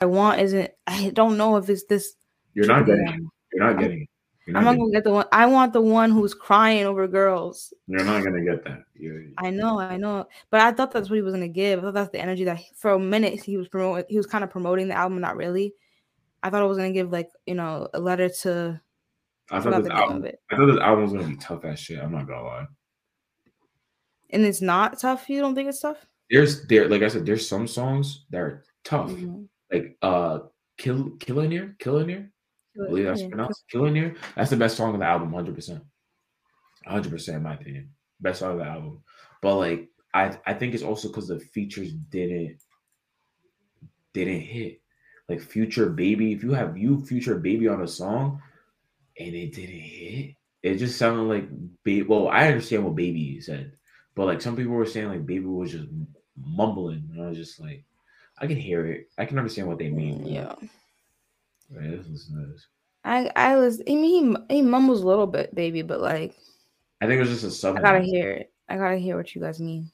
I want isn't. I don't know if it's this. You're not getting it. You're not getting it. You're I'm not not gonna get the one. I want the one who's crying over girls. You're not gonna get that. You're, I know, I know, but I thought that's what he was gonna give. I thought that's the energy that he- for a minute he was promoting. He was kind of promoting the album, not really. I thought it was gonna give like you know a letter to. I thought the this album. I thought this album was gonna be tough as shit. I'm not gonna lie. And it's not tough. You don't think it's tough? There's there, like I said, there's some songs that are tough. Mhm. Like uh, Kill Killionaire, Killionaire. I believe that's pronounced Killionaire. That's the best song of the album, hundred percent. Hundred percent, in my opinion, best song of the album. But like, I I think it's also because the features didn't didn't hit. Like Future Baby, if you have you Future Baby on a song and it didn't hit, it just sounded like baby. Well, I understand what Baby said, but like some people were saying like Baby was just mumbling, and I was just like, I can hear it. I can understand what they mean. Yeah. Let's listen to this. I I was. I mean, he, he mumbles a little bit, baby, but like I think it was just a sub. I gotta hear it. I gotta hear what you guys mean.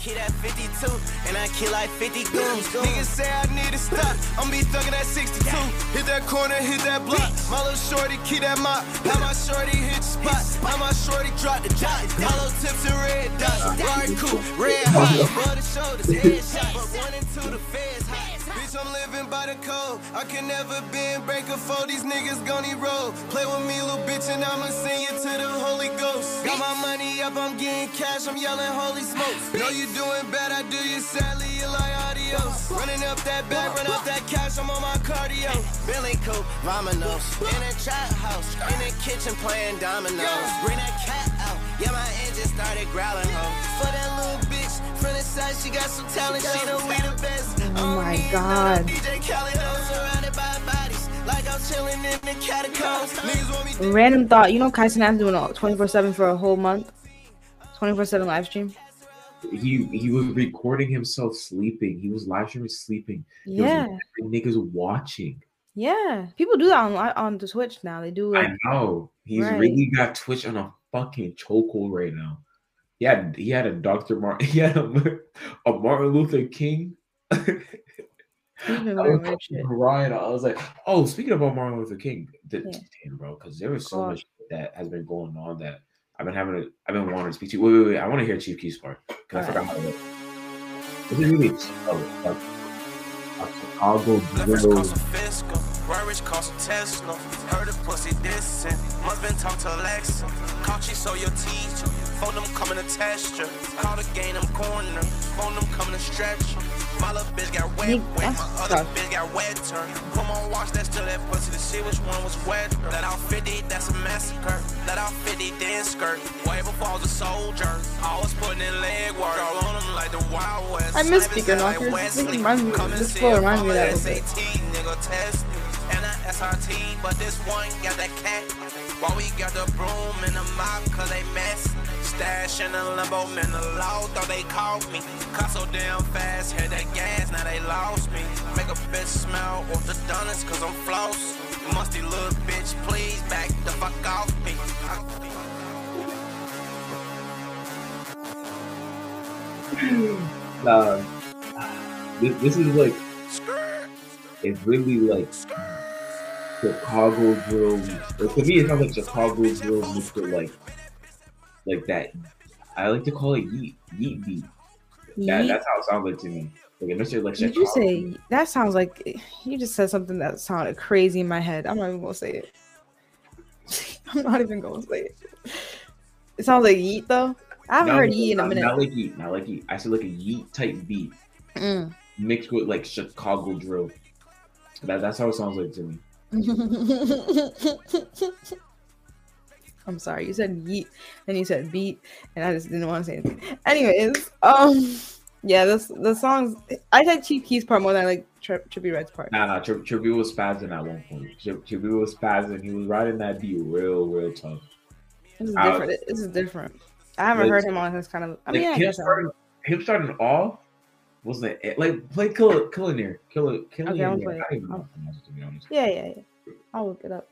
I kill 52, and I kill like 50 goons. Niggas say I need to stop, I'm be thugging at 62. Hit that corner, hit that block. My little shorty, keep that mop. How my shorty hit spot. How my shorty drop the dot. Hollow tips and red dots. Ride cool, red hot. Above the shoulders, headshot. But one and two, the I'm living by the code. I can never been breaker for these niggas gonny roll. Play with me, little bitch, and I'ma send you to the Holy Ghost. Got my money up, I'm getting cash, I'm yelling holy smokes. Know you doing bad, I do you sadly, you like adios. Running up that bag, run up that cash, I'm on my cardio. Billy Coop, Vominos. In a trap house, in the kitchen playing dominoes. Bring that cat out, yeah, my engine started growling, ho. For that little bitch, from the side, she got some talent, she know we the my god. DJ Khaled, I'm surrounded by bodies, like I'm chilling in the catacombs. Niggas want me Random thought. You know, Kai Cenat's doing a 24 seven for a whole month. 24 seven live stream. He he was recording himself sleeping. He was live streaming sleeping. Yeah, niggas watching. yeah. People do that on on the Twitch now. They do like I know. He's Right. really got Twitch on a fucking chokehold right now. He had he had a Dr. Martin. He had a, a Martin Luther King. He's I was crying. I was like, oh, speaking about Martin Luther King, the, Yeah. damn, bro, because there was so God. much that has been going on that I've been having. To, I've been wanting to speak to. Wait, wait, wait. I want to hear Chief Keef's part because I Alright. forgot how to. This really oh, like, a Chicago drill. cost a fiscal, Rich cost a Tesla. Heard a pussy dissing, must been talk to Alexa. Caught you so your teacher, phone them coming to test you. Call the game them corner, phone them coming to stretch you. My little bitch got wet, wet. My other bitch got wetter. Come on, watch that still that pussy to see which one was wetter. Let out 50, that's a massacre. Let out 50, then skirt. Way before I was a soldier. Always putting in leg work. All on them like the Wild West. I miss Sniping Speaker sound like Knockers. Wesley. This reminds me- this see flow reminds me of that a a little bit. SAT, nigga. And a SRT, but this one got that cat. While we got the broom and the mop, cause they mess. Stash in the limbo, man, the law thought they called me. Cut so damn fast, that now they lost me. Make a bitch smell off the donuts, cause I'm floss. Musty little bitch, please back the fuck off me. Nah, this, this is like it's really like Chicago drill. Like, to me, it sounds like Chicago drill mixed like like that. I like to call it yeet yeet beat. That, that's how it sounds like to me. Like a mixture like Did Chicago. you say that sounds like you just said something that sounded crazy in my head? I'm not even gonna say it. I'm not even gonna say it. It sounds like yeet though. I haven't No, heard yeet in a minute. Not like yeet, not like yeet. I said like a yeet type beat Mm. mixed with like Chicago drill. That, that's how it sounds like to me. I'm sorry, you said yeet, then you said beat, and I just didn't want to say anything. Anyways, um, yeah, this the songs. I like Chief Keef's part more than I like Tri- Trippie Redd's part. Nah, nah. Tri- Trippie was spazzing at one point. Tri- Trippie was spazzing. He was riding that beat real, real tough. This is Uh, different. This is different. I haven't like- heard him on his kind of. I Like mean, yeah, I him I starting, him starting off wasn't it? Like play Killer Killionaire, Killer Killionaire. Okay, I'm playing. I don't know how it, to be honest. Yeah, yeah, yeah. I'll look it up.